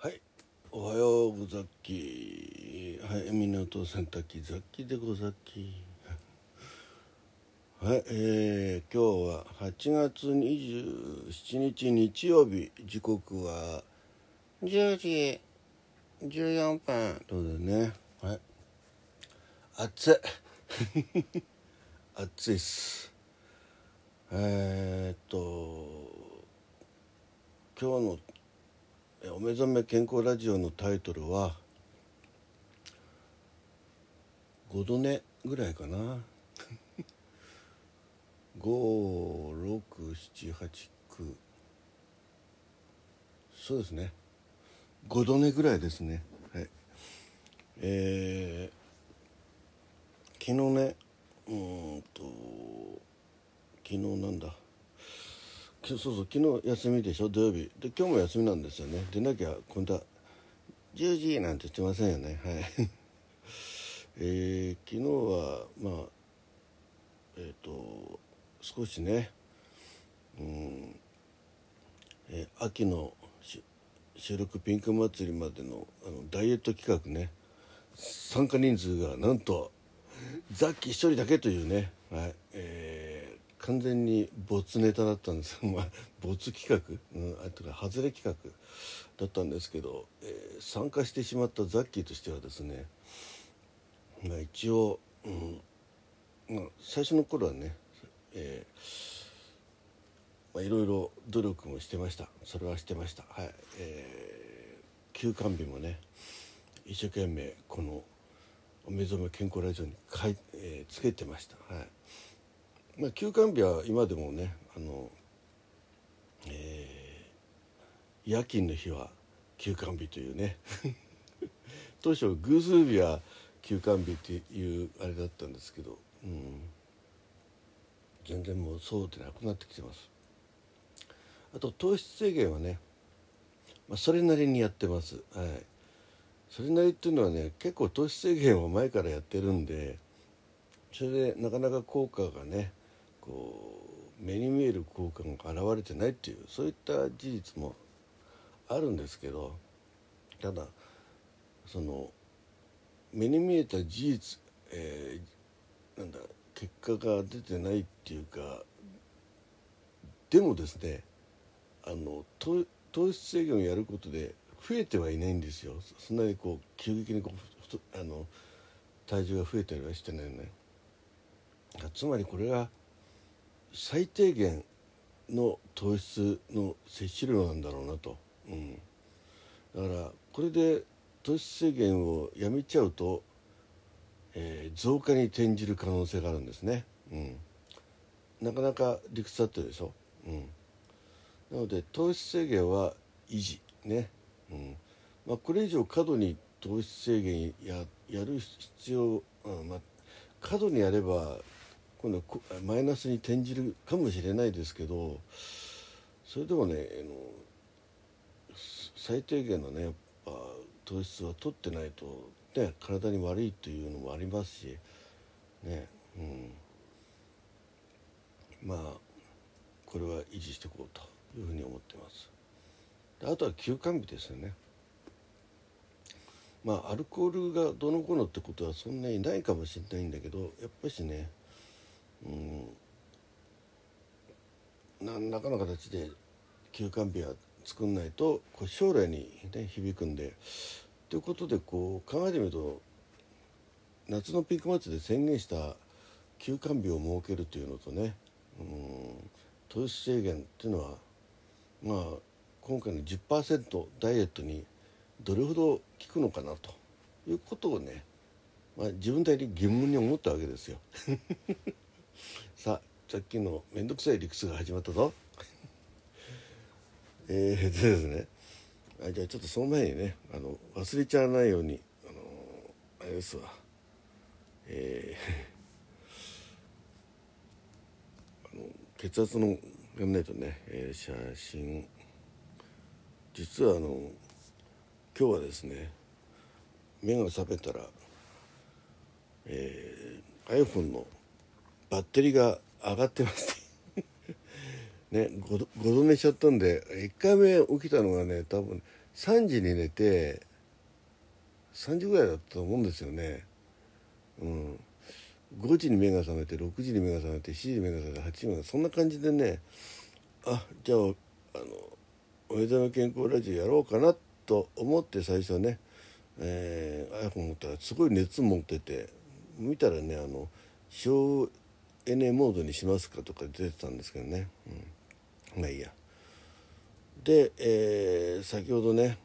はい。おはようござっき。はい港洗濯機雑記でござっき。はいえー、今日は8月27日日曜日時刻は10時14分ということでね。はい。暑い。暑いっす。えー、っと今日の「お目覚め健康ラジオ」のタイトルは5度寝ぐらいかな。56789そうですね。5度寝ぐらいですね。はい。えー、昨日ねうんと昨日なんだ。そうそう昨日休みでしょ？土曜日。で今日も休みなんですよね。でなきゃ今度は10時なんて言ってませんよね。はい。えー、昨日はまあえっ、ー、と少しねうんえー、秋の収録ピンク祭りまでのあのダイエット企画ね。参加人数がなんとザッキー1人だけというね、はい、完全に没ネタだったんです。まあ没企画、うん、あとか外れ企画？だったんですけど、えー、参加してしまったザッキーとしてはですね、まあ、一応、うんまあ、最初の頃はねえー、まあ、いろいろ努力もしてました。それはしてました。はい、えー、休館日もね一生懸命この「お目覚め健康ラジオに」かい、えー、つけてました。はい。まあ休館日は今でもねあのえー、夜勤の日は休館日というね。当初偶数日は休館日っていうあれだったんですけどうん。全然もうそうでなくなってきてます。あと糖質制限はね、まあ、それなりにやってます。はい。それなりっていうのはね結構糖質制限を前からやってるんでそれでなかなか効果がねこう目に見える効果が現れてないっていうそういった事実もあるんですけどただその目に見えた事実、えー、なんだ結果が出てないっていうかでもですねあの糖質制限をやることで増えてはいないんですよ。そんなにこう急激にこうあの体重が増えたりはしてないね。つまりこれが最低限の糖質の摂取量なんだろうなと、うん、だからこれで糖質制限をやめちゃうとえー、増加に転じる可能性があるんですね、うん、なかなか理屈だってるでしょ、うん、なので糖質制限は維持ね、うん。まあ、これ以上過度に糖質制限ややる必要、うんまあ、過度にやれば今度マイナスに転じるかもしれないですけどそれでもねあの最低限のねやっぱ糖質は取ってないとね、体に悪いというのもありますし、ねうん、まあこれは維持していこうというふうに思ってます。あとは休館日ですよね。まあアルコールがどのこのってことはそんなにないかもしれないんだけどやっぱしね、うん、何らかの形で休館日は作んないとこれ将来に、ね、響くんでということでこう考えてみると夏のピークマッチで宣言した休館日を設けるというのとねうん糖質制限っていうのはまあ今回の10%ダイエットにどれほど効くのかなということをね、まあ、自分なりに疑問に思ったわけですよ。さあさっきの面倒くさい理屈が始まったぞ。えー、でですね。あじゃあちょっとその前にねあの忘れちゃわないようにあのあれですわ。えー、あの血圧のやんないとね、えー、写真。実はあの今日はですね目が覚めたら、えー、iPhone のバッテリーが上がってます。ね 5, 度寝しちゃったんで1回目起きたのがね多分3時に寝て3時ぐらいだったと思うんですよね。うん。5時に目が覚めて6時に目が覚めて7時に目が覚めて8時目がそんな感じでねあじゃああの「お目覚め健康ラジオ」やろうかなと思って最初ね、え、iPhone 持ったらすごい熱持ってて見たらねあの省エネモードにしますかとか出てたんですけどね、うん、まあいいや。で、えー、先ほどね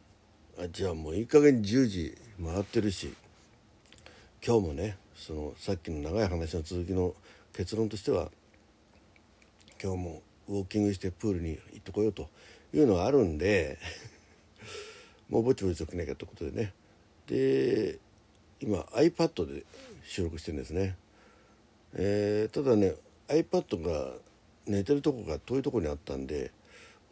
あじゃあもういい加減10時回ってるし今日もねそのさっきの長い話の続きの結論としては今日もウォーキングしてプールに行ってこようというのがあるんで もうぼちぼちときなきゃということでね。で今 iPad で収録してるんですね、えー、ただね iPad が寝てるとこが遠いとこにあったんで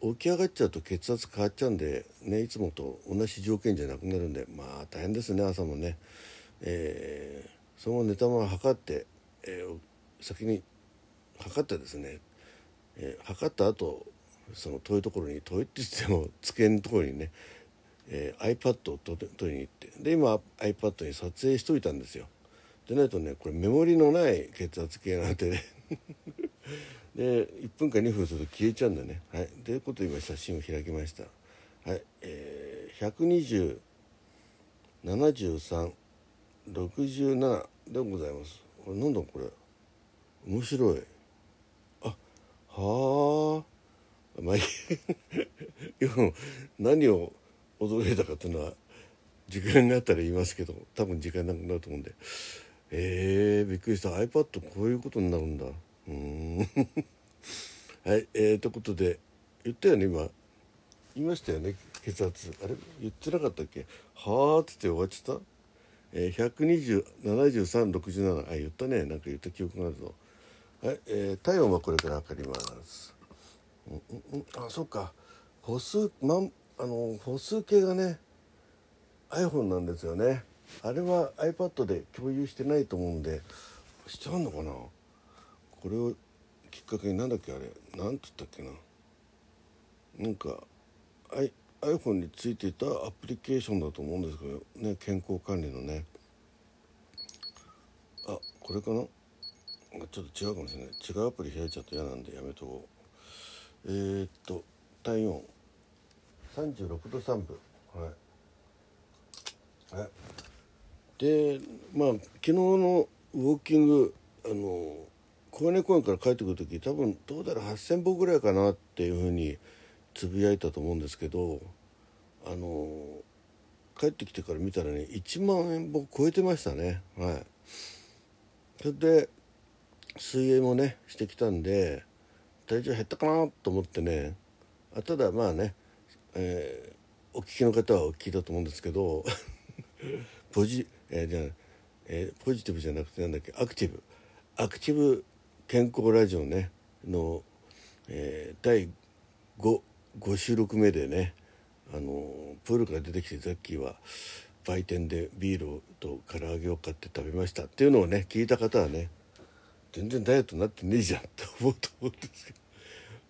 起き上がっちゃうと血圧変わっちゃうんで、ね、いつもと同じ条件じゃなくなるんでまあ大変ですね朝もね、えー、その寝たまま測って、えー、先に測ってですね、えー、測った後その遠いところに遠いって言っても机のところにね、えー、iPad を取りに行ってで今 iPad に撮影しといたんですよ。でないとねこれメモリのない血圧計なんてね。で1分か2分すると消えちゃうんだね。はい。ということで今写真を開きました。はい。えー、1207367でございます。これなんだこれ？面白い。あはあまあ 今何を驚いたかというのは時間があったら言いますけど多分時間なくなると思うんで。えー、びっくりした。iPad こういうことになるんだ。うん。はいえー、ということで言ったよね今。言いましたよね血圧。あれ？言ってなかったっけ？はあっつって終わっちゃった、えー、1207367あ言ったね。なんか言った記憶があるぞ。はい、えー、体温はこれから測ります。うんうん。あそっか。歩数まんあの歩数計がね iPhone なんですよね。あれは iPad で共有してないと思うんでしてあんのかな？これをきっかけになんだっけあれ？何て言ったっけな？なんか I iPhone についていたアプリケーションだと思うんですけどね健康管理のね。あこれかな？ちょっと違うかもしれない。違うアプリ開いちゃった嫌なんでやめとこう。えー、っと体温。36度3分。はい。はいでまあ昨日のウォーキングあの小金公園から帰ってくる時多分どうだろう8,000歩ぐらいかなっていうふうにつぶやいたと思うんですけどあの帰ってきてから見たらね1万円歩超えてましたね。はい。それで水泳もねしてきたんで体重減ったかなと思ってねあただまあね、えー、お聞きの方はお聞きだと思うんですけど ポジ,、えー、じゃえー、ポジティブじゃなくてなんだっけアクティブ。アクティブ健康ラジオね。の、えー、第 5, 5収録目でねあのプールから出てきてザッキーは売店でビールと唐揚げを買って食べました。っていうのをね聞いた方はね全然ダイエットになってねえじゃんって思うと思うんですけど。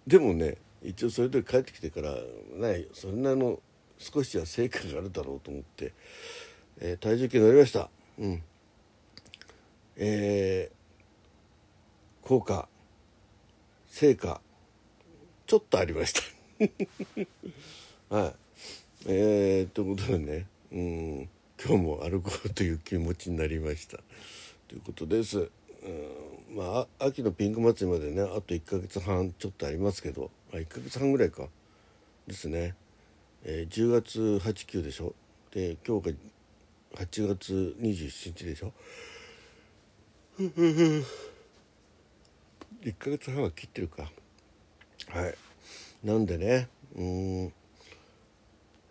でもね一応それで帰ってきてからないそんなの少しは成果があるだろうと思って、えー、体重計乗りました。うん。えー効果成果ちょっとありました。はい。えー、ということでね。うん。今日も歩こうという気持ちになりました。ということです、うん、まあ秋のピンク祭りまでねあと1ヶ月半ちょっとありますけど。あ1ヶ月半ぐらいか。ですね、えー、10月89でしょ。で今日が8月27日でしょ？1ヶ月半は切ってるか。はい。なんでねうん。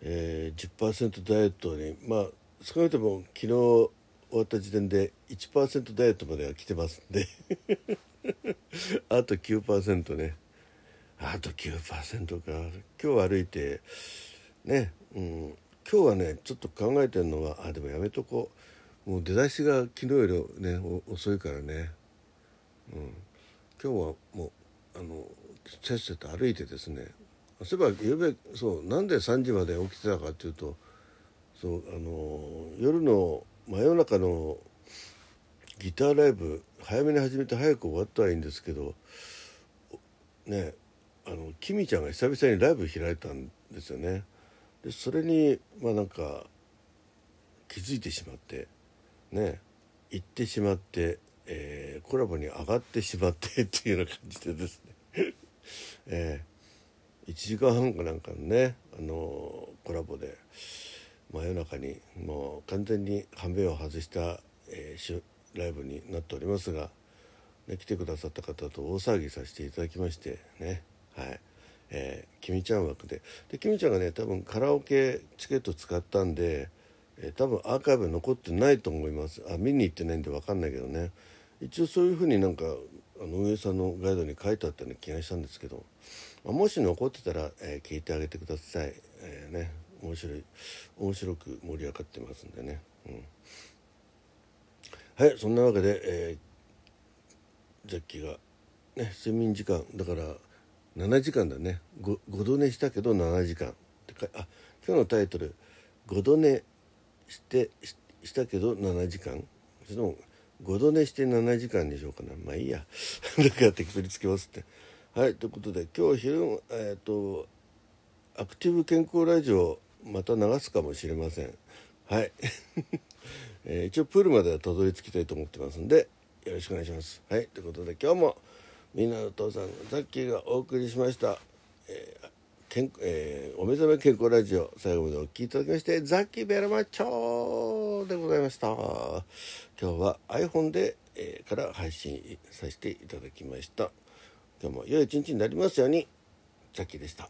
えー、10%ダイエットにまあ少なくとも昨日終わった時点で1%ダイエットまでは来てますんで。あと9%ね。あと9%か。今日歩いてね、うん、今日はねちょっと考えてるのはあでもやめとこう。もう出だしが昨日よりね遅いからね。うん。今日はもうあのせっせと歩いてですね。そういえばゆべそうなんで3時まで起きてたかっていうとそうあの夜の真夜中のギターライブ早めに始めて早く終わったらいいんですけどねあのキミちゃんが久々にライブ開いたんですよね。でそれにまあなんか気づいてしまってね行ってしまって、えー、コラボに上がってしまって っていうような感じでですね、えー、1時間半かなんかのね、あのー、コラボで真夜中にもう完全に半分を外した、えー、ライブになっておりますが、ね、来てくださった方と大騒ぎさせていただきましてねはい。えー、きみちゃん枠で。できみちゃんがね多分カラオケチケット使ったんで、えー、多分アーカイブ残ってないと思います。あ見に行ってないんで分かんないけどね。一応そういうふうになんかあの運営さんのガイドに書いてあったような気がしたんですけど、まあ、もし残ってたら、えー、聞いてあげてください、えー、ね。面白い面白く盛り上がってますんでね、うん、はいそんなわけで、えー、ジャッキーがね睡眠時間だから7時間だね。5, 度寝したけど7時間ってかあ今日のタイトル「5度寝してしたけど7時間」その5度寝して7時間にしようかな。まあいいや。だから適当につけますって。はいということで今日昼えっ、ー、とアクティブ健康ラジオまた流すかもしれません。はい、えー、一応プールまではたどり着きたいと思ってますんでよろしくお願いします。はいということで今日もみんなの父さんザッキーがお送りしました、えー健えー、お目覚め健康ラジオ。最後までお聴きいただきましてザッキーベラマッチョでございました。今日は iPhone で、えー、から配信させていただきました。今日も良い一日になりますように。ザッキーでした。